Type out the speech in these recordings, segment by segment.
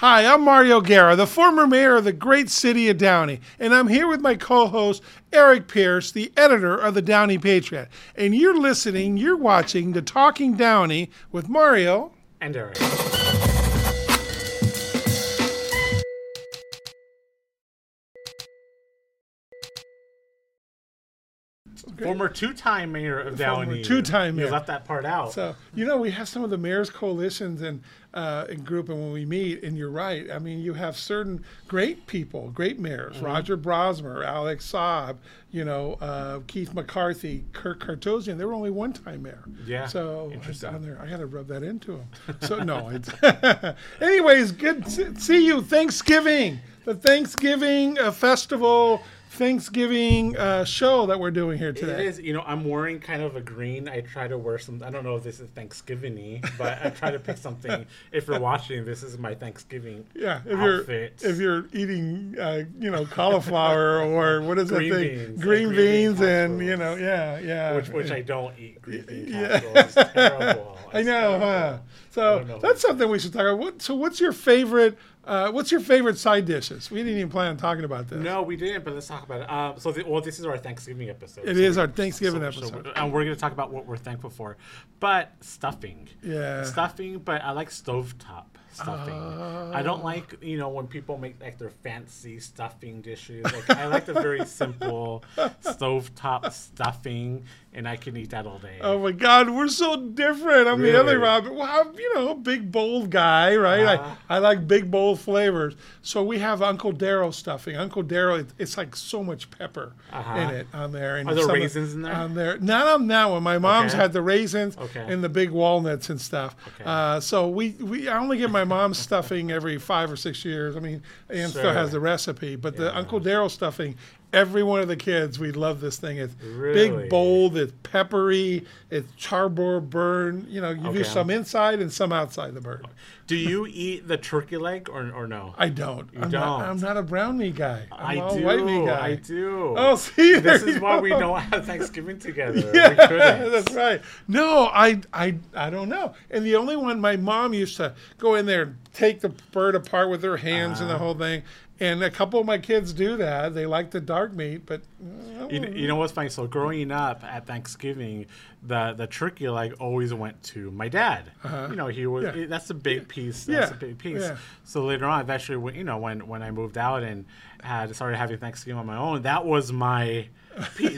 Hi, I'm Mario Guerra, the former mayor of the great city of Downey, and I'm here with my co host, Eric Pierce, the editor of the Downey Patriot. And you're listening, you're watching the Talking Downey with Mario. And Eric. Former two-time mayor of Downey. two-time mayor. You left that part out. So, you know, we have some of the mayor's coalitions and, uh, and group, and when we meet, and you're right, I mean, you have certain great people, great mayors, Mm-hmm. Roger Brossmer, Alex Saab, you know, uh, Keith McCarthy, Kirk Cartozian, they were only one time mayor. Yeah, So, interesting. down there, I got to rub that into them. So, no. It's Anyways, good to see you. Thanksgiving, the Thanksgiving uh, festival. Thanksgiving uh, show that we're doing here today. is, you know, I'm wearing kind of a green. I try to wear some. I don't know if this is Thanksgiving-y, but I try to pick something. If you're watching, this is my Thanksgiving. Yeah, if outfit. you're if you're eating, uh, you know, cauliflower or what is Green that thing? beans, green like green bean beans, and you know, yeah, yeah. which which I don't eat green bean Yeah. casserole. It's terrible. I know, terrible. huh? So that's something we should talk about. What, so, what's your favorite? Uh, what's your favorite side dishes? We didn't even plan on talking about this. No, we didn't, but let's talk about it. Um, so, the, well, this is our Thanksgiving episode. It so is our Thanksgiving so- so episode. we- and we're going to talk about what we're thankful for. But stuffing. Yeah. Stuffing, but I like stovetop stuffing. I Oh. don't like, you know, when people make like their fancy stuffing dishes. Like, I like the very simple stovetop stuffing, and I can eat that all day. Oh my God, we're so different. I'm the other Really? Robin. Well, I'm, you know, big bold guy, right? Uh-huh. I, I like big bold flavors. So we have Uncle Daryl stuffing. Uncle Daryl, it, it's like so much pepper Uh-huh. in it on there. And Are there raisins in there? On there, not on that one. My mom's Okay. had the raisins Okay. and the big walnuts and stuff. Okay. Uh, so we, we, I only get my mom's stuffing every five or six years. I mean, Ann still Sure. has the recipe, but the Uncle Daryl stuffing. Every one of the kids, we love this thing. It's Really? big, bold, it's peppery, it's charbroil burn. You know, you do some inside and some outside the burn. Do you eat the turkey leg or, or no? I don't. I'm, Not, don't. I'm not a brown meat guy. I'm I do. white meat guy. I do. Oh, see, This is you why go. we don't have Thanksgiving together. Yeah, that's right. No, I, I, I don't know. And the only one, my mom used to go in there and take the bird apart with their hands Uh-huh. and the whole thing. And a couple of my kids do that. They like the dark meat, but uh, You, you know what's funny? So growing up at Thanksgiving, the the turkey leg always went to my dad. You know, he was Uh-huh. Yeah. that's a big piece. That's Yeah. a big piece. Yeah. So later on, eventually, when- you know, when when I moved out and had started having Thanksgiving on my own, that was my.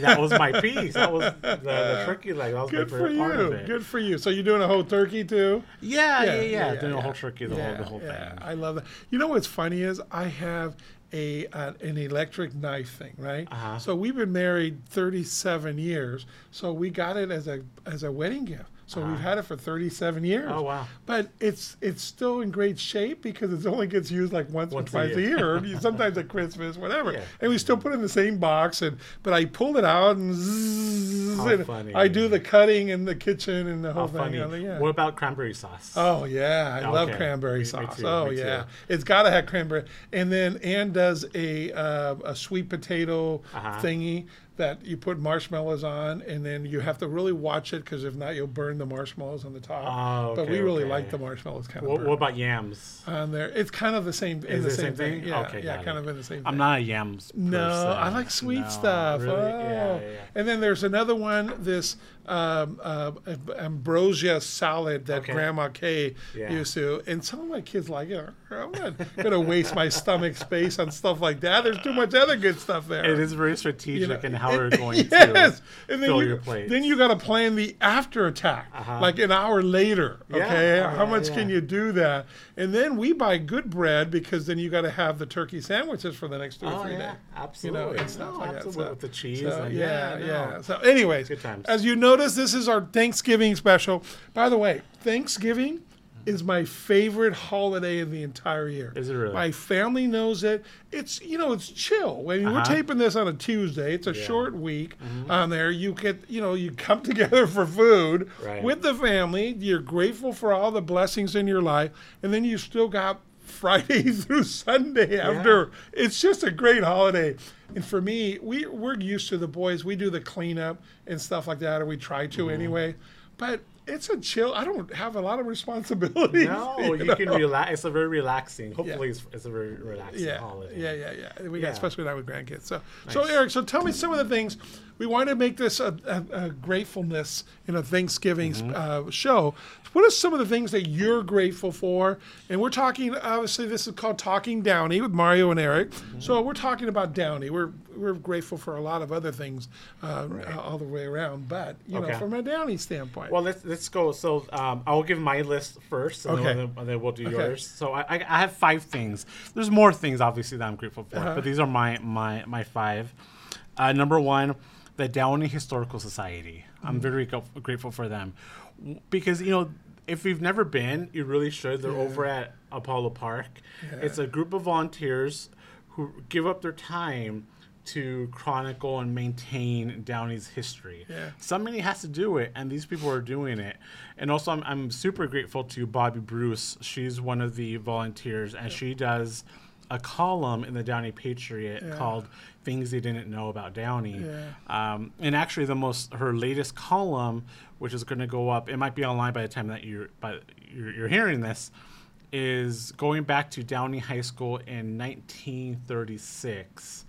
That was my piece. That was the, the turkey leg. That was good my for favorite part of you. it. Good for you. So you're doing a whole turkey too? Yeah, yeah, yeah. Doing the whole turkey, the Yeah, whole the whole yeah, thing. I love that. You know what's funny is I have a uh, an electric knife thing, right? Uh-huh. So we've been married 37 years. So we got it as a as a wedding gift. So we've had it for 37 years. Uh-huh. Oh, wow. But it's it's still in great shape because it only gets used like once, Once or twice a year. year, sometimes at Christmas, whatever. Yeah. And we still put it in the same box. And but I pulled it out and, zzz, and funny. I do the cutting in the kitchen and the How whole thing. funny. yeah. What about cranberry sauce? Oh yeah, I love cranberry Me- me sauce. too, oh me too. yeah, it's got to have cranberry. And then Anne does a uh, a sweet potato Uh-huh. thingy that you put marshmallows on, and then you have to really watch it because if not, you'll burn the marshmallows on the top. Oh, but we really okay. like the marshmallows kind What, of what about yams? on there. It's kind of the same in the it same, thing. Yeah, Okay, yeah, kind it. of in the same. Thing. I'm not a yams. Person. No, person. I like sweet No, stuff. Really? Oh. Yeah, yeah, yeah. And then there's another one, this um, uh, ambrosia salad that Okay. Grandma Kay Yeah. used to. And some of my kids like it. I'm not going to waste my stomach space on stuff like that. There's too much other good stuff there. It is very strategic You know, in how it- we're going yes. to and then fill you, your plate. Then you got to plan the after attack, Uh-huh. like an hour later. Okay, Oh, how yeah, much can you do that? And then we buy good bread because then you got to have the turkey sandwiches for the next two or Oh three yeah, days. absolutely. You know, and stuff No, like that. So- with the cheese. so, yeah, yeah, yeah. no. So, anyways, Good times. as you notice, this is our Thanksgiving special. By the way, Thanksgiving is my favorite holiday in the entire year. Is it really? My family knows it. It's you know it's chill. When we're Uh-huh. taping this on a Tuesday, it's a Yeah. Mm-hmm. short week on there. You get you know you come together for food Right. with the family. You're grateful for all the blessings in your life, and then you still got Friday through Sunday after. It's just a great holiday. And for me, we we're used to the boys. We do the cleanup and stuff like that, or we try to Mm-hmm. anyway. But it's a chill. I don't have a lot of responsibility. No, you, can relax. It's a very relaxing. Hopefully, it's, it's a very relaxing Yeah, holiday. yeah, yeah, yeah. We Yeah. got especially now with grandkids. So, so Eric, so tell me some of the things we want to make this a, a, a gratefulness in a Thanksgiving Mm-hmm. uh, show. What are some of the things that you're grateful for? And we're talking. Obviously, this is called Talking Downey with Mario and Eric. Mm-hmm. So we're talking about Downey. We're we're grateful for a lot of other things uh, uh, all the way around. But you know, from a Downey standpoint, Well, let's let's go. So um, I'll give my list first, and, Okay. then, and then we'll do Okay. yours. So I, I, I have five things. There's more things, obviously, that I'm grateful for, Uh-huh. but these are my my my five. Uh, number one, the Downey Historical Society. I'm Mm-hmm. very grateful for them because you know. If you've never been, you really should. They're over at Apollo Park. It's a group of volunteers who give up their time to chronicle and maintain Downey's history. Yeah. Somebody has to do it, and these people are doing it. And also, I'm, I'm super grateful to Bobby Bruce. She's one of the volunteers, and she does a column in the Downey Patriot Yeah. called "Things They Didn't Know About Downey." Yeah. Um, and actually, the most her latest column, which is going to go up, it might be online by the time that you're by you're, you're hearing this, is going back to Downey High School in 1936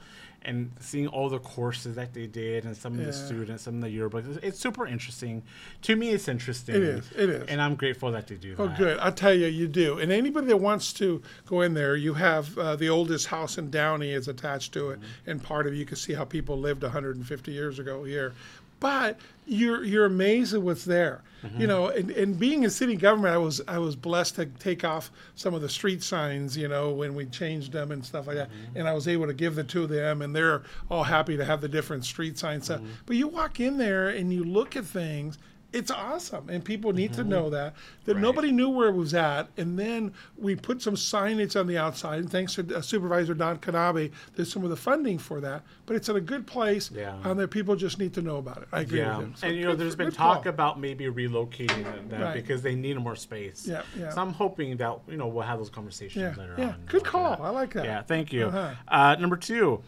and seeing all the courses that they did and some of Yeah. the students, some of the yearbooks. It's, super interesting. To me, it's interesting. It is, it is. And I'm grateful that they do Oh, that. good. I'll tell you, you do. And anybody that wants to go in there, you have uh, the oldest house in Downey is attached to it, Mm-hmm. and part of it, you can see how people lived 150 years ago here. But you're you're amazed at what's there. Mm-hmm. You know, and, and being in city government, I was I was blessed to take off some of the street signs. You know, when we changed them and stuff like that, Mm-hmm. and I was able to give the to them, and they're all happy to have the different street signs. Mm-hmm. But you walk in there and you look at things. It's awesome, and people need to know that that Mm-hmm. Right. nobody knew where it was at. And then we put some signage on the outside, and thanks to uh, Supervisor Don Knabe, there's some of the funding for that. But it's in a good place, Yeah. and that people just need to know about it. I agree Yeah, with him. So and you know, there's been talk call. about maybe relocating them Right. because they need more space. Yeah, yeah. So I'm hoping that you know we'll have those conversations Yeah, later yeah, on. good call. that. I like that. Yeah, thank you. Uh-huh. Uh, number two,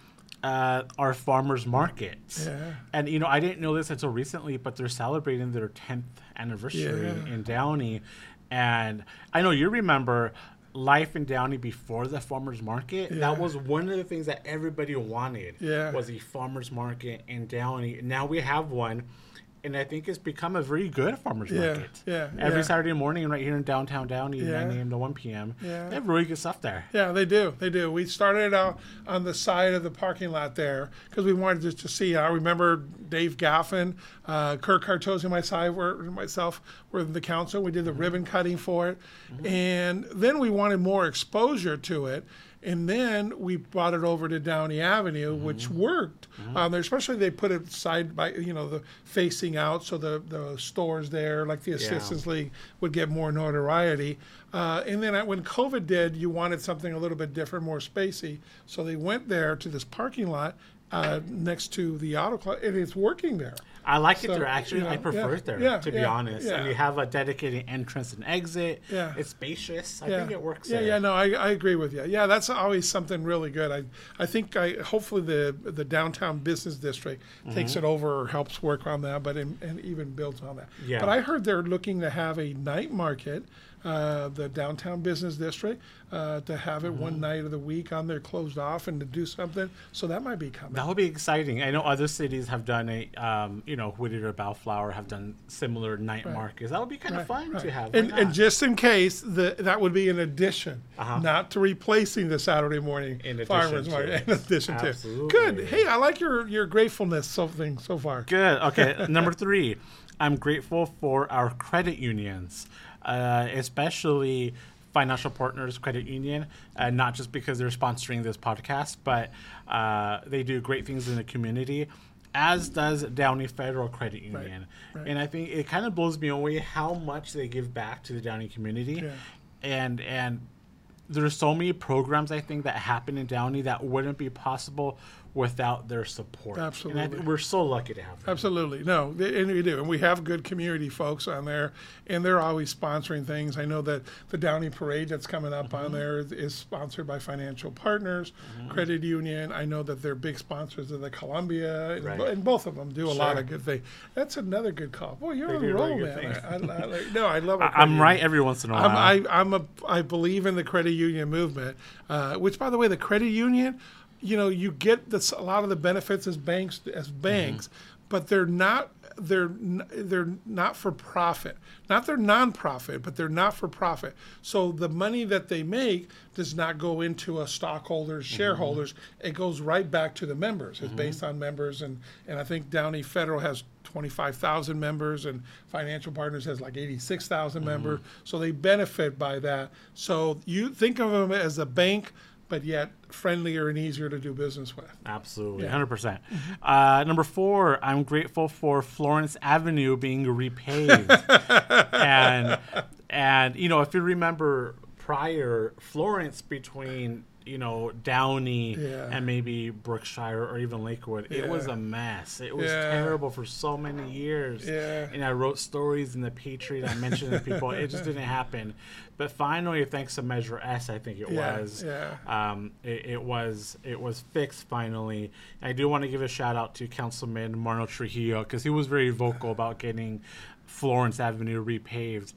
uh, our farmers markets. Yeah. And you know, I didn't know this until recently, but they're celebrating their 10th anniversary Yeah. in Downey, and I know you remember. Life in Downey before the farmers market. Yeah. That was one of the things that everybody wanted. Yeah. Was a farmers market in Downey. Now we have one, and I think it's become a very good farmers Yeah, market. yeah, Every yeah. Saturday morning, right here in downtown Downey, Yeah. 9 a.m. to 1 p.m. Yeah. They have really good stuff there. Yeah, they do. They do. We started out on the side of the parking lot there because we wanted just to see. I remember Dave Gafin, uh, Kirk Cartosi, and myself were, myself were the council. We did the ribbon cutting for it. And then we wanted more exposure to it. And then we brought it over to Downey Avenue, which worked. Um, there, especially they put it side by, you know, the facing out, so the, the stores there, like the Assistance League, would get more notoriety. Uh, and then when COVID did, you wanted something a little bit different, more spacey. So they went there to this parking lot uh, next to the auto club, and it's working there. I like it there. Actually, you I prefer yeah, it there, yeah, to be yeah, honest. And you have a dedicated entrance and exit. Yeah. It's spacious. I yeah. think it works Yeah, there. yeah, no, I, I agree with you. Yeah, that's always something really good. I I think I hopefully the the downtown business district takes it over or helps work on that, but in, and even builds on that. Yeah. But I heard they're looking to have a night market, uh, the downtown business district, uh, to have it one night of the week on there closed off and to do something. So that might be coming. That would be exciting. I know other cities have done a, um, you know, Whittier, Bellflower have done similar night markets. That would be kind of fun Right. to have. And, and just in case, the, that would be an addition, Uh-huh. not to replacing the Saturday morning farmers market. In addition to, good. Hey, I like your your gratefulness so thing so far. Good. Okay. Number three, I'm grateful for our credit unions, uh, especially Financial Partners Credit Union, uh, not just because they're sponsoring this podcast, but uh, they do great things in the community, as does Downey Federal Credit Union. right. And I think it kind of blows me away how much they give back to the Downey community. Yeah. And, and there's so many programs I think that happen in Downey that wouldn't be possible without their support. And I Absolutely. think we're so lucky to have them. Absolutely. No, and we do. And we have good community folks on there, and they're always sponsoring things. I know that the Downey Parade that's coming up Mm-hmm. on there is- sponsored by Financial Partners, Credit Union. I know that they're big sponsors of the Columbia, and, Right. and both of them do a lot of good things. That's another good call. Boy, you're They on really roll, man. I, I, no, I love it. I'm right every once in a while. I'm, I, I'm a, I believe in the credit union movement, uh, which, by the way, the credit union, you know, you get this, a lot of the benefits as banks, as banks, mm-hmm. but they're not they're they're not for profit. Not they're nonprofit, but they're not for profit. So the money that they make does not go into a stockholders, mm-hmm. shareholders. It goes right back to the members. It's based mm-hmm. on members, and and I think Downey Federal has 25,000 members and Financial Partners has like 86,000 members. So they benefit by that. So you think of them as a bank, but yet friendlier and easier to do business with. Absolutely, 100%. percent Uh, number four, I'm grateful for Florence Avenue being repaved. and, and, you know, if you remember prior, Florence between, you know, Downey Yeah. and maybe Brookshire or even Lakewood, it was a mess. It was Yeah. terrible for so many years. Yeah. And I wrote stories in the Patriot. I mentioned to people, it just didn't happen. But finally, thanks to Measure S, I think it Yeah, was yeah. um, it, it was it was fixed finally. I do want to give a shout out to Councilman Mario Trujillo because he was very vocal about getting Florence Avenue repaved.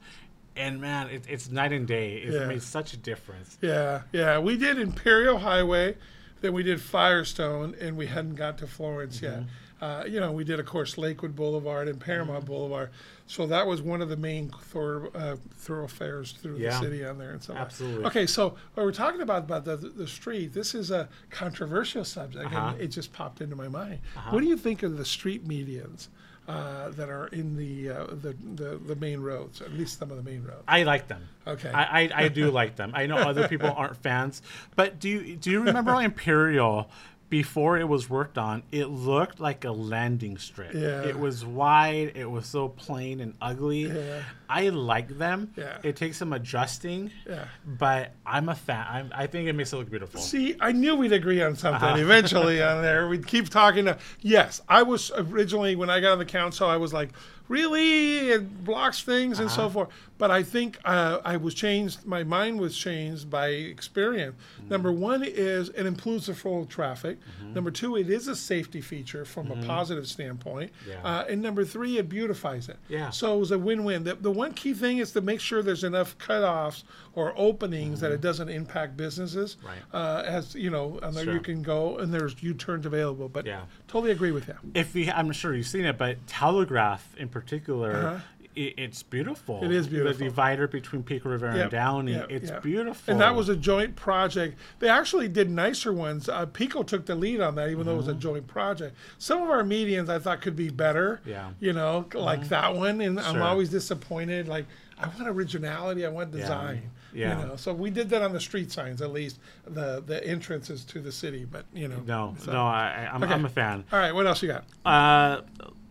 And man, it, it's night and day. It Yeah. made such a difference. Yeah, yeah. We did Imperial Highway, then we did Firestone, and we hadn't got to Florence yet. Uh, you know, we did, of course, Lakewood Boulevard and Paramount Boulevard. So that was one of the main thor- uh, thoroughfares through Yeah. the city on there and like- Absolutely. Okay, so what we're talking about about the, the street. This is a controversial subject, Uh-huh. and it just popped into my mind. What do you think of the street medians? Uh, that are in the, uh, the the the main roads, at least some of the main roads. I like them. Okay. I, I, I do like them. I know other people aren't fans, but do you do you remember Imperial before it was worked on? It looked like a landing strip. Yeah. It was wide. It was so plain and ugly. Yeah. I like them. Yeah. It takes some adjusting. Yeah. But I'm a fan. I'm, I think it makes it look beautiful. See, I knew we'd agree on something Uh-huh. eventually on there. We'd keep talking. To, yes, I was originally, when I got on the council, I was like, really? It blocks things and Uh-huh. so forth. But I think uh, I was changed, my mind was changed by experience. Mm-hmm. Number one is it improves the flow of traffic. Number two, it is a safety feature from a positive standpoint. Mm-hmm. Yeah. Uh, and number three, it beautifies it. Yeah. So it was a win-win. The, the one key thing is to make sure there's enough cutoffs or openings that it doesn't impact businesses. Mm-hmm. Right. Uh, as you know, and there you can go and there's U-turns available. But Yeah. totally agree with you. If you, I'm sure you've seen it, but Telegraph in particular, Uh-huh. it's beautiful. It is beautiful. The divider between Pico Rivera Yep, and Downey, yep, it's yep. beautiful. And that was a joint project. They actually did nicer ones. Uh, Pico took the lead on that, even though it was a joint project. Some of our medians I thought could be better. Mm-hmm. Yeah. You know, like that one. And I'm always disappointed. Like, I want originality. I want design. Yeah. You know, so we did that on the street signs, at least the the entrances to the city. But you know, no, so- no, I, I- I'm, Okay. I'm a fan. All right, what else you got? Uh,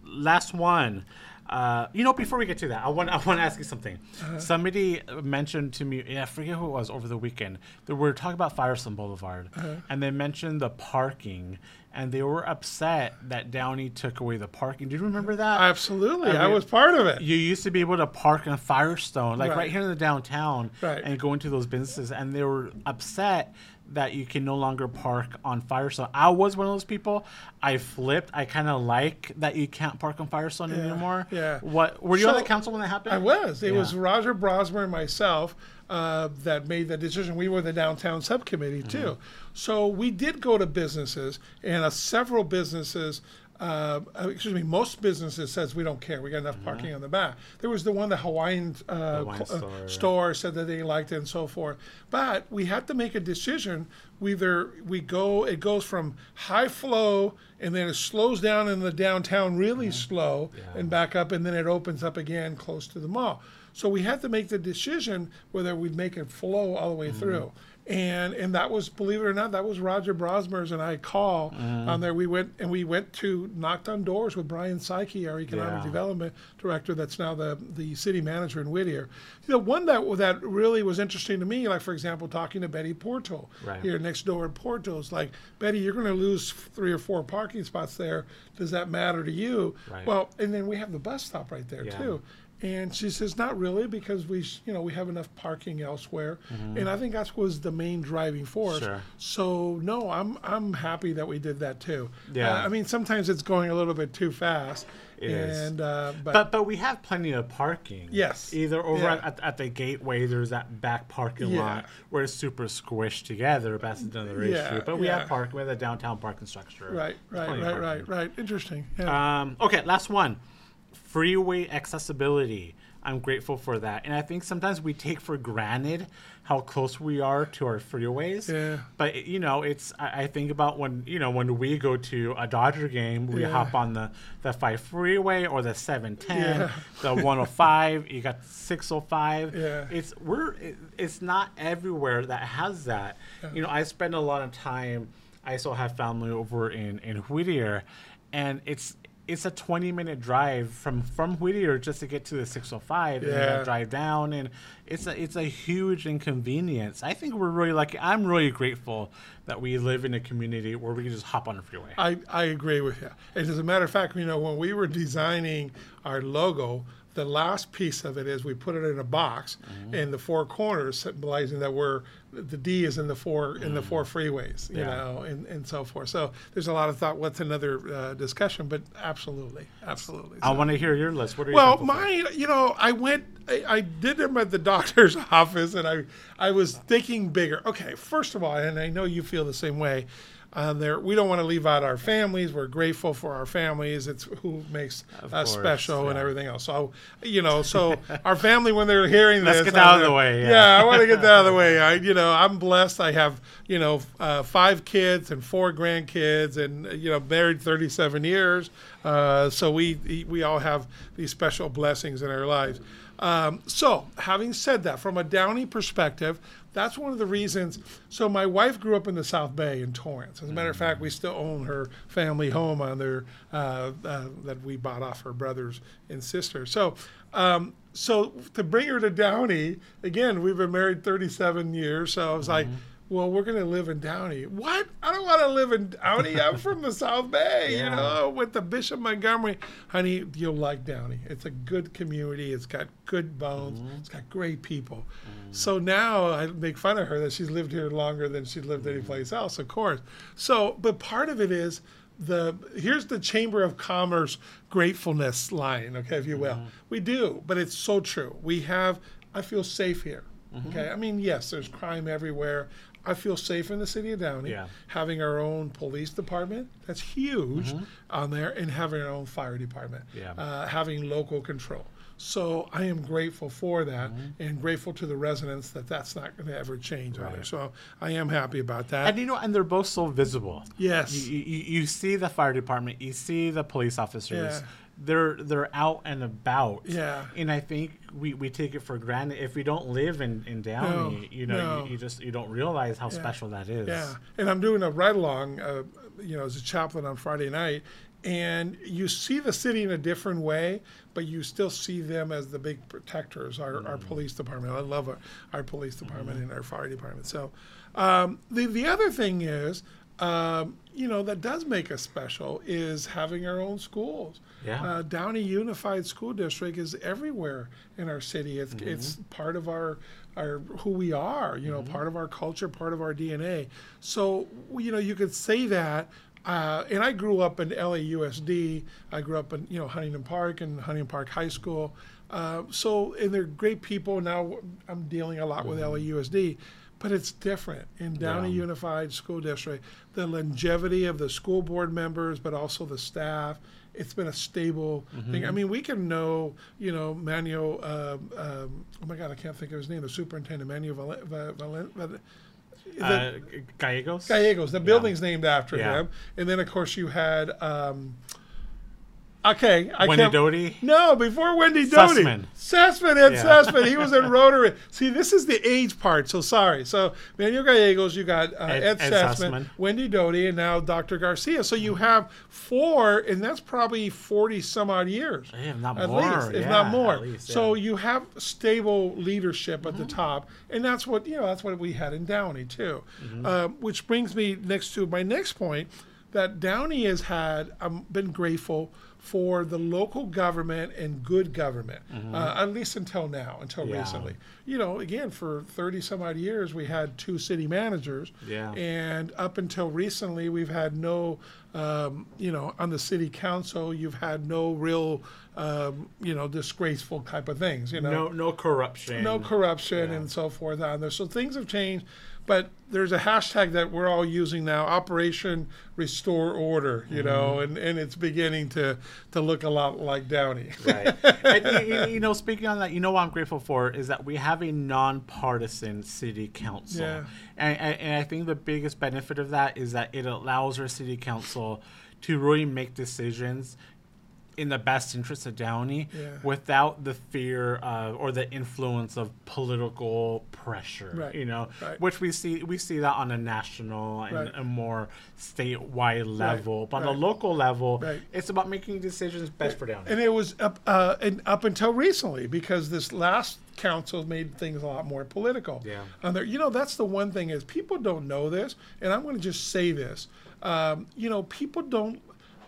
last one. Uh, you know, before we get to that, I want I want to ask you something. Uh-huh. Somebody mentioned to me, yeah, I forget who it was over the weekend. They were talking about Firestone Boulevard, Uh-huh. and they mentioned the parking, and they were upset that Downey took away the parking. Do you remember that? Absolutely, I, mean- was part of it. you used to be able to park on Firestone, like right, Right. here in the downtown, Right. and go into those businesses. And they were upset that you can no longer park on fire Firestone. I was one of those people. I flipped. I kind of like that you can't park on fire. Firestone anymore. yeah. What were you on the council when that happened? I was. It was Roger Brossmer and myself uh, that made the decision. We were the downtown subcommittee Mm-hmm. too. So we did go to businesses, and uh, several businesses. Uh, uh, excuse me. Most businesses says we don't care. We got enough parking on the back. There was the one, the Hawaiian, uh, Mm-hmm. Hawaiian cl- uh, store. store said that they liked it and so forth. But we had to make a decision. We either we go, it goes from high flow and then it slows down in the downtown really slow and back up, and then it opens up again close to the mall. So we had to make the decision whether we'd make it flow all the way through. And and that was believe it or not that was Roger Brossmers and I call Mm-hmm. on there. We went and we went to knocked on doors with Brian Saeki, our economic Yeah. development director, that's now the the city manager in Whittier. You know, one that that really was interesting to me, like for example, talking to Betty Porto Right. here next door in Porto, is like Betty, you're going to lose three or four parking spots there. Does that matter to you? Right. Well, and then we have the bus stop right there Yeah. too. And she says, not really, because we, s- you know, we have enough parking elsewhere, and I think that was the main driving force. Mm-hmm. Sure. So no, I'm I'm happy that we did that too. Yeah. Uh, I mean, sometimes it's going a little bit too fast, It is. and uh, but, But but we have plenty of parking. Yes. Either over Yeah. at, at the gateway, there's that back parking Yeah. lot where it's super squished together. But that's another Yeah, issue. But we have park. We have the downtown parking structure. right, right, right, right, right. Interesting. Yeah. Um, okay, last one. Freeway accessibility. I'm grateful for that. And I think sometimes we take for granted how close we are to our freeways. Yeah. But you know, it's I, I think about when you know when we go to a Dodger game, we Yeah. hop on the the five freeway or the seven ten, Yeah. the one hundred five. You got six hundred five. Yeah. It's we're it, it's not everywhere that has that. You know, I spend a lot of time. I still have family over in in Whittier, and it's it's a 20 minute drive from from Whittier just to get to the 605 and Yeah. then drive down and it's a it's a huge inconvenience. I think we're really lucky. I'm really grateful that we live in a community where we can just hop on a freeway. I, I agree with you. And as a matter of fact, you know, when we were designing our logo, the last piece of it is we put it in a box in the four corners, symbolizing that we're the D is in the four in the four freeways, you Yeah. know, and, and so forth. So there's a lot of thought. What's another uh, discussion? But absolutely, absolutely. I want to hear your list. What are you well, for? mine, you know, I went, I, I did them at the doctor's office, and I, I was thinking bigger. Okay, first of all, and I know you feel the same way. Uh, there, we don't want to leave out our families. We're grateful for our families. It's who makes us course, special and everything else. So, you know, so our family when they're hearing this. Let's this, get out of the way, yeah. yeah, I want to get that out of the way. I, you know, I'm blessed. I have, you know, uh, five kids and four grandkids, and you know, married 37 years. Uh, so we we all have these special blessings in our lives. Um, so, having said that, from a Downey perspective, that's one of the reasons. So, my wife grew up in the South Bay in Torrance. As a matter of fact, we still own her family home on there uh, uh, that we bought off her brothers and sisters. So, um, so to bring her to Downey, again, we've been married 37 years. So I was like, well, we're going to live in Downey. What? I don't want to live in Downey. I'm from the South Bay, you know, with the Bishop Montgomery. Honey, you'll like Downey. It's a good community. It's got good bones. Mm-hmm. It's got great people. Mm-hmm. So now I make fun of her that she's lived here longer than she's lived mm-hmm. anyplace else, of course. So, but part of it is the here's the Chamber of Commerce gratefulness line, okay, if you will. We do, but it's so true. We have I feel safe here. Okay. I mean, yes, there's crime everywhere. I feel safe in the city of Downey. Yeah. Having our own police department, that's huge on there, and having our own fire department. Yeah. Uh, having local control. So I am grateful for that and grateful to the residents that that's not going to ever change on there. So I am happy about that. And you know, and they're both so visible. Yes. You, you, you see the fire department, you see the police officers. Yeah. They're they're out and about. Yeah. And I think we, we take it for granted if we don't live in, in Downey, No, you know, no. you, you just you don't realize how special that is. Yeah, and I'm doing a ride along, uh, you know, as a chaplain on Friday night, and you see the city in a different way, but you still see them as the big protectors. Our, our police department, I love our, our police department and our fire department. So, um, the the other thing is. Um, you know that does make us special is having our own schools. Yeah. Uh, Downey Unified School District is everywhere in our city. It's it's part of our our who we are. You know, part of our culture, part of our DNA. So you know, you could say that. Uh, and I grew up in LAUSD. I grew up in you know Huntington Park and Huntington Park High School. Uh, so and they're great people. Now I'm dealing a lot with LAUSD. But it's different in Downey Yeah. Unified School District. The longevity of the school board members, but also the staff. It's been a stable thing. I mean, we can know, you know, Manuel. Um, um, oh my God, I can't think of his name. The superintendent, Manuel Valen, Va- Valen, Va- the- Uh, Gallegos? Gallegos. The building's named after Yeah. him. And then, of course, you had um, Okay, I Wendy. Doty. No, before Wendy Doty. Sussman. Sussman, Ed Yeah. Sussman. He was in Rotary. See, this is the age part, so sorry. So, Manuel Gallegos, you got uh, Ed, Ed- Ed Sussman, Sussman. Wendy Doty, and now Dr. Garcia. So you have four, and that's probably 40 some odd years. Yeah, not at more, least, if yeah, not more. least, So you have stable leadership at Mm-hmm. the top, and that's what you know. That's what we had in Downey too. Mm-hmm. Uh, which brings me next to my next point that Downey has had. I've been grateful for the local government and good government, uh, at least until now, until Mm-hmm. Yeah. recently. You know, again, for 30 some odd years, we had two city managers. Yeah. And up until recently, we've had no, um, you know, on the city council, you've had no real, um, you know, disgraceful type of things, you know No, no corruption. no corruption and so forth on there. So things have changed, but there's a hashtag that we're all using now, Operation Restore Order, you know, mm-hmm. and, and it's beginning to, to look a lot like Downey. right. and, you know, speaking on that, you know what I'm grateful for is that we have a nonpartisan city council, Yeah. and, and, and I think the biggest benefit of that is that it allows our city council to really make decisions in the best interest of Downey Yeah. without the fear of, or the influence of political pressure. Right. You know, Right. which we see we see that on a national and Right. a more statewide level, but on the local level, it's about making decisions best for Downey. And it was up, uh, and up until recently because this last council made things a lot more political. Yeah. On there, you know, that's the one thing is people don't know this, and I'm going to just say this. Um, you know, people don't.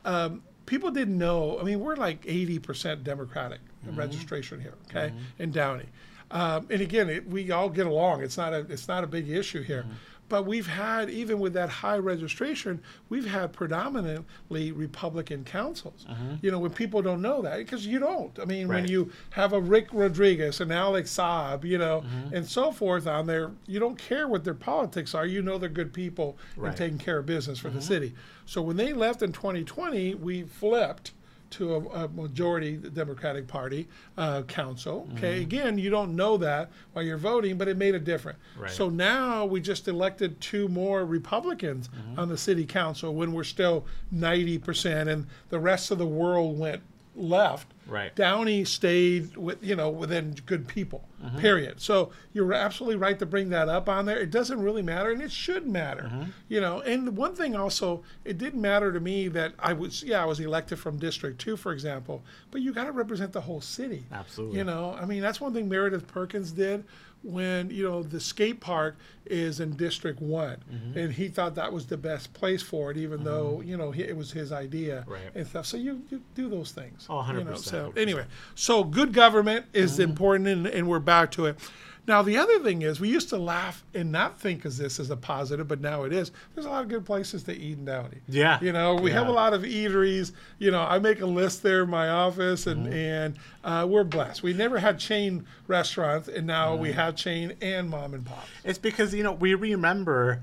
Um, people didn't know. I mean, we're like 80% Democratic mm-hmm. registration here, okay, mm-hmm. in Downey. Um, and again, it, we all get along. It's not a it's not a big issue here. Mm-hmm. But we've had, even with that high registration, we've had predominantly Republican councils. Mm-hmm. You know, when people don't know that, because you don't. I mean, when you have a Rick Rodriguez and Alex Saab, you know, mm-hmm. and so forth on there, you don't care what their politics are. You know they're good people and taking care of business for the mm-hmm. city. So when they left in 2020, we flipped to a, a majority Democratic Party uh, council. Okay, again, you don't know that while you're voting, but it made a difference. Right. So now we just elected two more Republicans on the city council when we're still 90%, and the rest of the world went left. Right. Downey stayed with you know within good people. Mm-hmm. Period. So you're absolutely right to bring that up on there. It doesn't really matter, and it should matter. Mm-hmm. You know, and the one thing also, it didn't matter to me that I was yeah I was elected from District Two, for example, but you got to represent the whole city. Absolutely. You know, I mean that's one thing Meredith Perkins did when you know the skate park is in District One, Mm-hmm. and he thought that was the best place for it, even though you know he, it was his idea Right. and stuff. So you, you do those things. Oh, you know, so 100%. anyway, so good government is Mm-hmm. important, and, and we're back to it. Now the other thing is, we used to laugh and not think of this as a positive, but now it is. There's a lot of good places to eat in Downey. Yeah. you know, we have a lot of eateries. You know, I make a list there in my office, and Mm-hmm. and uh, we're blessed. We never had chain restaurants, and now Mm-hmm. we have chain and mom and pop. It's because you know we remember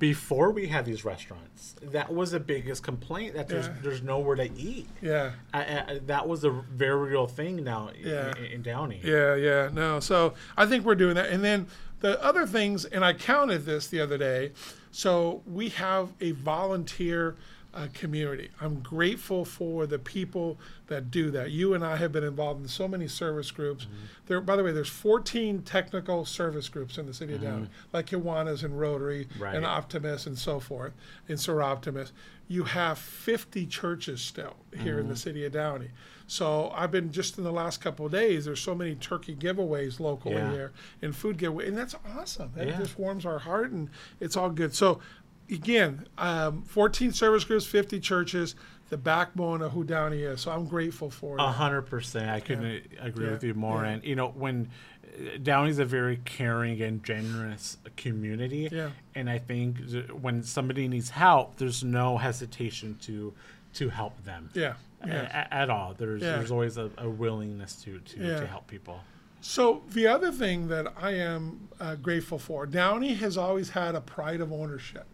before we had these restaurants, that was the biggest complaint that there's Yeah. there's nowhere to eat. Yeah. I, I, that was a very real thing now Yeah. in, in Downey. Yeah, yeah, no. So I think we're doing that. And then the other things, and I counted this the other day. So we have a volunteer uh, community. I'm grateful for the people that do that. You and I have been involved in so many service groups. Mm-hmm. There, by the way, there's 14 technical service groups in the city of Downey, mm-hmm. like Kiwanis and Rotary Right. and Optimist and so forth, and Soroptimist. You have 50 churches still here in the mm-hmm. city of Downey. So I've been just in the last couple of days. There's so many turkey giveaways locally Yeah. here and food giveaway, and that's awesome. That Yeah. just warms our heart, and it's all good. So again, um, 14 service groups, 50 churches, the backbone of who Downey is. So I'm grateful for A it. hundred percent. I couldn't agree Yeah. with you more. Yeah. And you know, when uh, Downey's a very caring and generous community, Yeah. and I think th- when somebody needs help, there's no hesitation to to help them. Yeah, A- yeah. at all. There's Yeah. there's always a, a willingness to to, Yeah. to help people. So the other thing that I am uh, grateful for, Downey has always had a pride of ownership.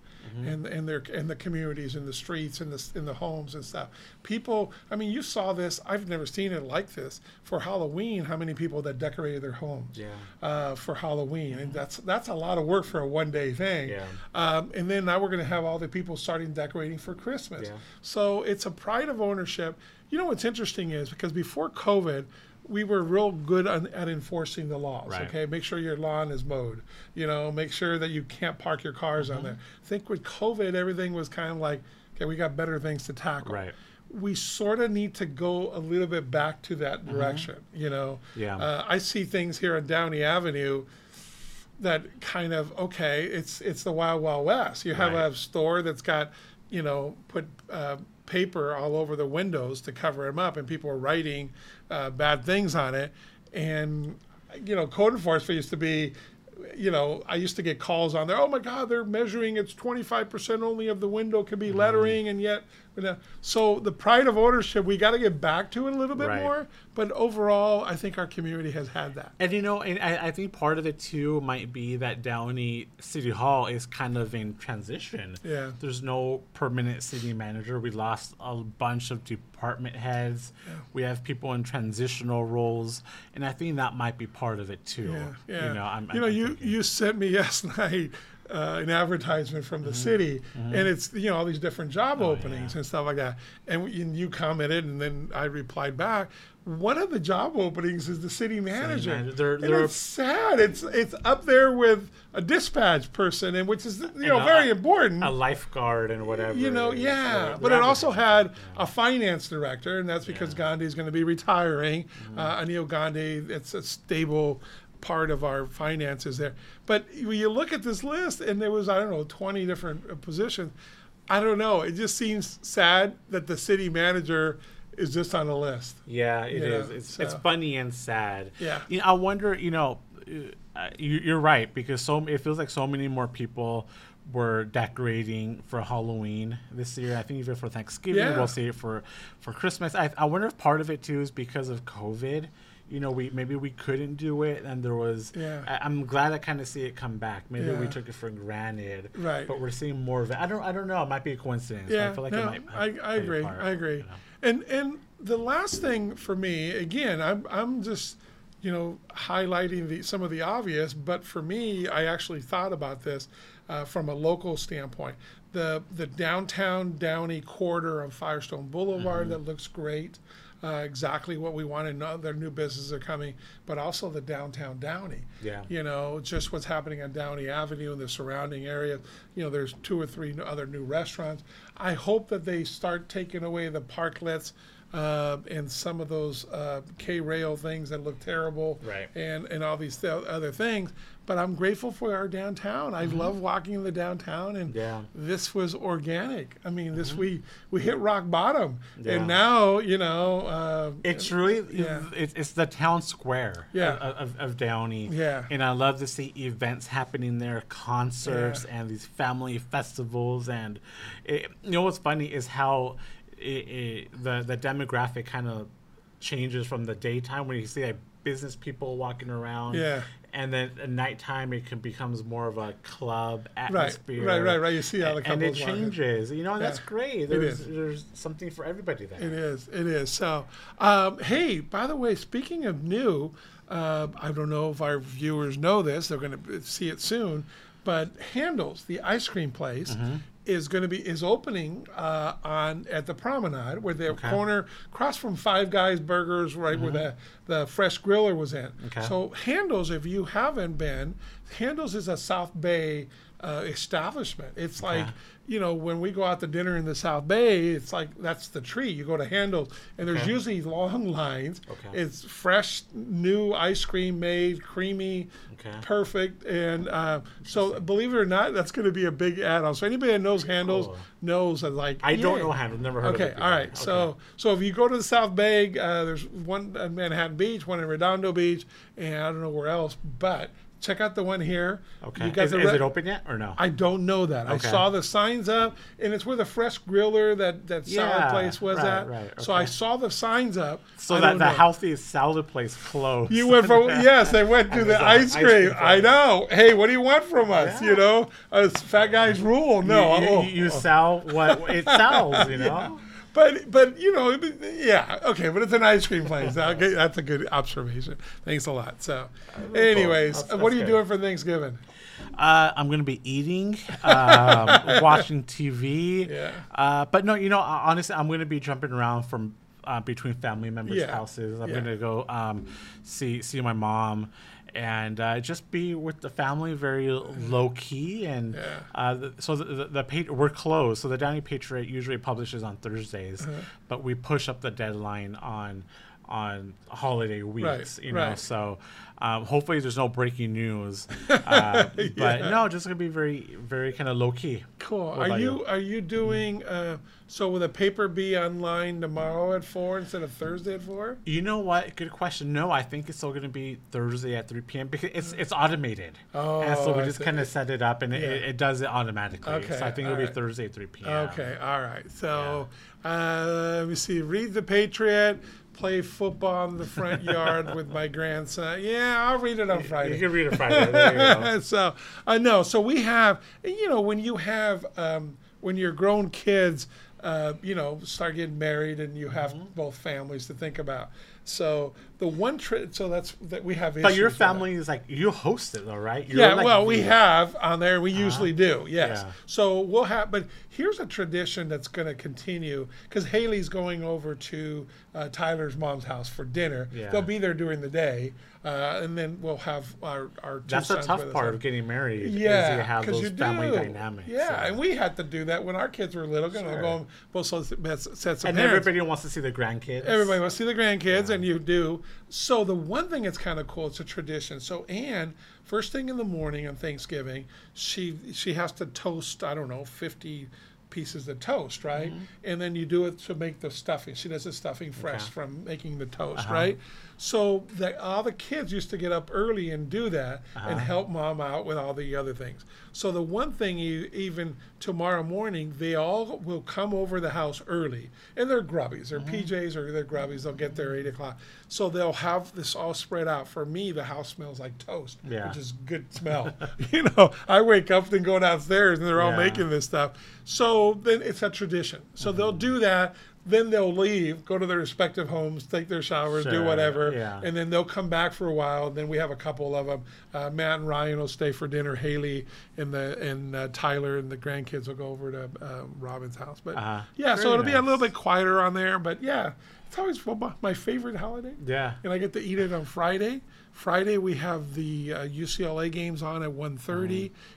And and their and the communities and the streets and the in the homes and stuff. People, I mean, you saw this. I've never seen it like this for Halloween. How many people that decorated their homes? Yeah. uh, for Halloween, and that's that's a lot of work for a one day thing. Yeah. Um, and then now we're going to have all the people starting decorating for Christmas. Yeah. So it's a pride of ownership. You know what's interesting is because before COVID, we were real good on, at enforcing the laws. Right. Okay, make sure your lawn is mowed. You know, make sure that you can't park your cars Mm-hmm. on there. I think with COVID, everything was kind of like, okay, we got better things to tackle Right. we sort of need to go a little bit back to that direction. You know, Mm-hmm. Yeah. Uh, I see things here on Downey Avenue that kind of okay. It's it's the wild wild west. You have Right. a store that's got you know put uh, paper all over the windows to cover them up, and people are writing uh, bad things on it. And you know, code enforcement used to be. You know, I used to get calls on there. Oh my God, they're measuring. It's twenty five percent only of the window can Mm-hmm. be lettering, and yet, so the pride of ownership, we got to get back to it a little bit Right. more. But overall, I think our community has had that. And you know, and I, I think part of it too might be that Downey City Hall is kind of in transition. Yeah. There's no permanent city manager. We lost a bunch of department heads. Yeah. We have people in transitional roles, and I think that might be part of it too. Yeah, yeah. You know, I'm, you know, I'm you thinking- you sent me last night uh, an advertisement from the city, and it's you know all these different job openings and stuff like that. And, we- and you commented, and then I replied back. One of the job openings is the city manager. manager. They're- and they're- it's sad. It's it's up there with a dispatch person, and which is you know a- very important. a lifeguard and whatever. You know, yeah, or but it also had a finance director, and that's because Gandhi is going to be retiring. Mm-hmm. Uh, Anil Gandhi, it's a stable part of our finances there. But when you look at this list, and there was I don't know twenty different uh, positions. I don't know. It just seems sad that the city manager is just on the list. Yeah, it know, is. It's, it's funny and sad. Yeah. You know, I wonder. You know, uh, you, you're right because so it feels like so many more people were decorating for Halloween this year. I think even for Thanksgiving, Yeah. we'll see it for for Christmas. I, I wonder if part of it too is because of COVID. You know, we maybe we couldn't do it, and there was. Yeah. I, I'm glad I kind of see it come back. Maybe we took it for granted, Right. But we're seeing more of it. I don't. I don't know. It might be a coincidence. Yeah, I feel like no, it might. I, I agree. part, I agree. you know? And and the last thing for me, again, I'm I'm just you know highlighting the some of the obvious, but for me, I actually thought about this uh, from a local standpoint. The the downtown Downey quarter of Firestone Boulevard Mm-hmm. that looks great. Uh, exactly what we wanted. No, their new businesses are coming, but also the downtown Downey. Yeah. You know, just what's happening on Downey Avenue and the surrounding area. You know, there's two or three other new restaurants. I hope that they start taking away the parklets uh, and some of those uh, K rail things that look terrible, Right. And and all these th- other things. But I'm grateful for our downtown. I love walking in the downtown, and Mm-hmm. Yeah. this was organic. I mean, this we we hit rock bottom, Yeah. and now you know. Uh, It's really Yeah. it's, it's the town square Yeah. of, of, of Downey. Yeah. And I love to see events happening there, concerts and these family festivals. And it, you know what's funny is how it, it, the, the demographic kind of changes from the daytime when you see like business people walking around. Yeah. And then at nighttime, it can, becomes more of a club atmosphere. right, right, right. right. You see how the And it couples walking. changes. You know, and that's Yeah. great. There's, there's something for everybody there. It is. It is. So, um, hey, by the way, speaking of new, uh, I don't know if our viewers know this. They're going to see it soon, but Handel's, the ice cream place, Mm-hmm. Is going to be is opening uh, on at the Promenade, where the Okay. corner across from Five Guys Burgers, right where the the fresh griller was in. Mm-hmm. Okay. So Handel's, if you haven't been, Handel's is a South Bay uh, establishment. It's like you know when we go out to dinner in the South Bay, it's like that's the tree. You go to Handel's, and there's Okay. usually long lines. Okay. It's fresh, new ice cream made, creamy, Okay. perfect, and uh, so believe it or not, that's going to be a big add-on. So anybody that knows Handel's Cool. knows that like I don't know Handel. Never heard of it. Okay, all right. So so if you go to the South Bay, uh, there's one in Manhattan Beach, one in Redondo Beach, and I don't know where else, but check out the one here. Okay. Is, the is it open yet or no? I don't know that. I saw the signs up, and it's where the fresh griller that that salad Yeah, place was right, at. right, So I saw the signs up. so I that the know. healthiest salad place closed. You went from yes, they went to the it's a ice ice cream. cream I know. Hey, what do you want from us? Yeah. You know, us fat guys rule. No, you, you, oh, you oh. sell what it sells, you know. But but you know, yeah, okay, but it's an ice cream place. Okay, that's a good observation. Thanks a lot. So, anyways, That's- what are you good. doing for Thanksgiving? Uh, I'm gonna be eating, um, watching TV. Yeah. Uh, but no, you know, honestly, I'm gonna be jumping around from uh, between family members' Yeah. houses. I'm Yeah. gonna go um, see see my mom. And uh, just be with the family, very low key, and Yeah. uh, the, so the, the, the pa- we're closed. So the Downey Patriot usually publishes on Thursdays, Uh-huh. but we push up the deadline on on holiday weeks. you know, right. so um, hopefully there's no breaking news. Uh, but Yeah. no, just gonna be very, very kind of low key. Cool. What Are you you? are you doing uh, so? Will the paper be online tomorrow at four instead of Thursday at four? You know what? Good question. No, I think it's still gonna be Thursday at 3 p.m. because it's it's automated. Oh, and so Oh, we I just kind of set it up and it, Yeah. it does it automatically. Okay, So I think it'll be. Thursday at 3 p.m. Okay, all right. So uh, let me see. Read the Patriot. Play football in the front yard with my grandson. Yeah, I'll read it on Friday. You can read it Friday. There you go. so I know. So we have, you know, when you have, um, when your grown kids, uh, you know, start getting married and you have Mm-hmm. both families to think about. So the one trip, so that's that we have. Is. But your issues with that. family is like you host it though, right? You're Yeah, like well, we have on there. We usually do, yes. Yeah. So we'll have, but here's a tradition that's going to continue because Haley's going over to uh, Tyler's mom's house for dinner. Yeah. They'll be there during the day, uh, and then we'll have our our. Two That's the tough part of getting married. Yeah, you have because those you family do. dynamics. Yeah, and we had to do that when our kids were little. Sure. go on both sets of and parents. everybody wants to see the grandkids. Everybody wants to see the grandkids, and you do. So the one thing that's kind of cool, it's a tradition. So Anne, first thing in the morning on Thanksgiving, she she has to toast. I don't know, fifty pieces of toast, right? And then you do it to make the stuffing. She does the stuffing fresh Okay. from making the toast, Uh-huh. right? So that all the kids used to get up early and do that and Uh-huh. help mom out with all the other things. So the one thing you even tomorrow morning they all will come over the house early and they're grubbies, Mm-hmm. they're PJs or they're grubbies. They'll get there eight o'clock. So they'll have this all spread out. For me, the house smells like toast, Yeah. which is good smell. you know, I wake up and go downstairs and they're all Yeah. making this stuff. So then it's a tradition. So they'll Mm-hmm. do that. Then they'll leave, go to their respective homes, take their showers, do whatever, yeah. and then they'll come back for a while. And then we have a couple of them. Uh, Matt and Ryan will stay for dinner. Haley and the and uh, Tyler and the grandkids will go over to uh, Robin's house. But Uh-huh. yeah, so it'll be a little bit quieter on there. But yeah, it's always my- my favorite holiday Yeah. and I get to eat it on Friday. Friday we have the uh, UCLA games on at 1.30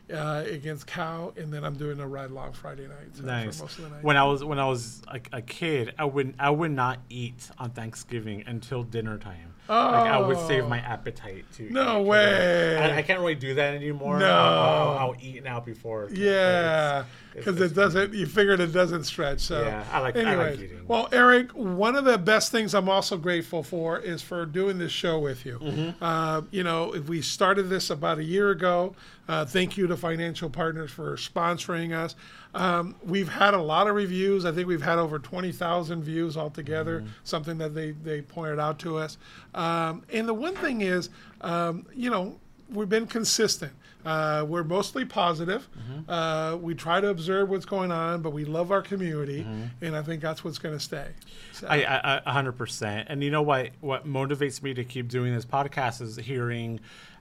Mm-hmm. uh, against Cal, and then I'm doing a ride along Friday night. So Nice. For most of the night. When I was when I was like a kid, I would I would not eat on Thanksgiving until dinner time. Like I would save my appetite to. No way. I, I can't really do that anymore. No. I'll, I'll, I'll eat now before. yeah, because it doesn't. You figured it doesn't stretch. So Yeah, I like- I like eating. Well, Eric, one of the best things I'm also grateful for is for doing this show with you. Mm-hmm. Uh, you know, if we started this about a year ago. Uh, thank you to Financial Partners for sponsoring us. Um, we've had a lot of reviews. I think we've had over 20,000 views altogether, Mm-hmm. something that they, they pointed out to us. Um, and the one thing is, um, you know, we've been consistent. Uh, we're mostly positive. Mm-hmm. Uh, we try to observe what's going on, but we love our community, Mm-hmm. and I think that's what's going to stay. So, I, I, a hundred percent. And you know what? What motivates me to keep doing this podcast is hearing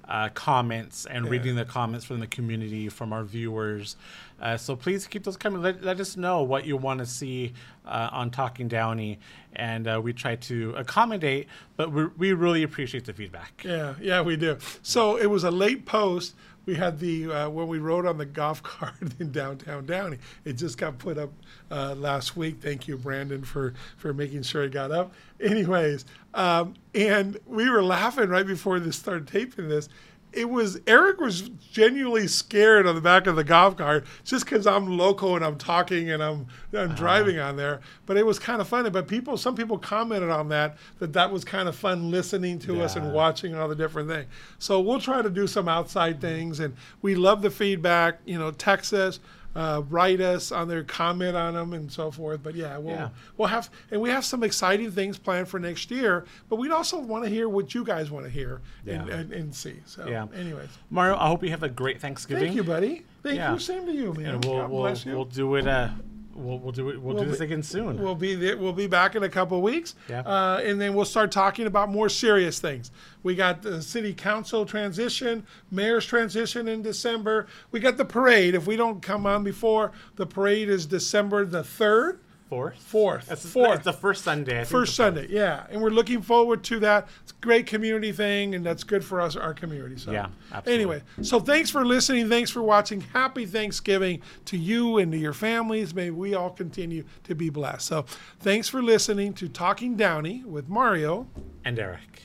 uh, comments and reading the comments from the community, from our viewers. Uh, so please keep those coming. Let, let us know what you want to see uh, on Talking Downey, and uh, we try to accommodate. But we, we really appreciate the feedback. yeah, yeah, we do. So it was a late post. We had the uh, when we rode on the golf cart in downtown Downey. It just got put up uh, last week. Thank you, Brandon, for for making sure it got up. Anyways, um, and we were laughing right before this started taping this, it was Eric was genuinely scared on the back of the golf cart just because I'm local and I'm talking and I'm I'm uh-huh. driving on there. But it was kind of funny. But people, some people commented on that that that was kind of fun listening to us and watching all the different things. So we'll try to do some outside things, and we love the feedback. You know, Texas. Uh, write us on their comment on them and so forth. But yeah, we'll Yeah. we'll have and we have some exciting things planned for next year. But we'd also want to hear what you guys want to hear and, Yeah. and, and see. So, Yeah. anyways, Mario, I hope you have a great Thanksgiving. thank you, buddy. Thank Yeah. you. Same to you, man. And we'll God we'll, bless you. we'll do it. Uh, we'll we'll do it. We'll, We'll do this be- again soon. We'll be there, we'll be back in a couple of weeks, Yeah. uh, and then we'll start talking about more serious things. We got the city council transition, mayor's transition in December. We got the parade. If we don't come on before, the parade is December the third, fourth. fourth, That's fourth. It's the first Sunday. I think First the fourth. Sunday, yeah, and we're looking forward to that. It's a great community thing, and that's good for us, our community. So, Yeah, absolutely. Anyway, so thanks for listening. Thanks for watching. Happy Thanksgiving to you and to your families. May we all continue to be blessed. So, thanks for listening to Talking Downey with Mario. And Eric.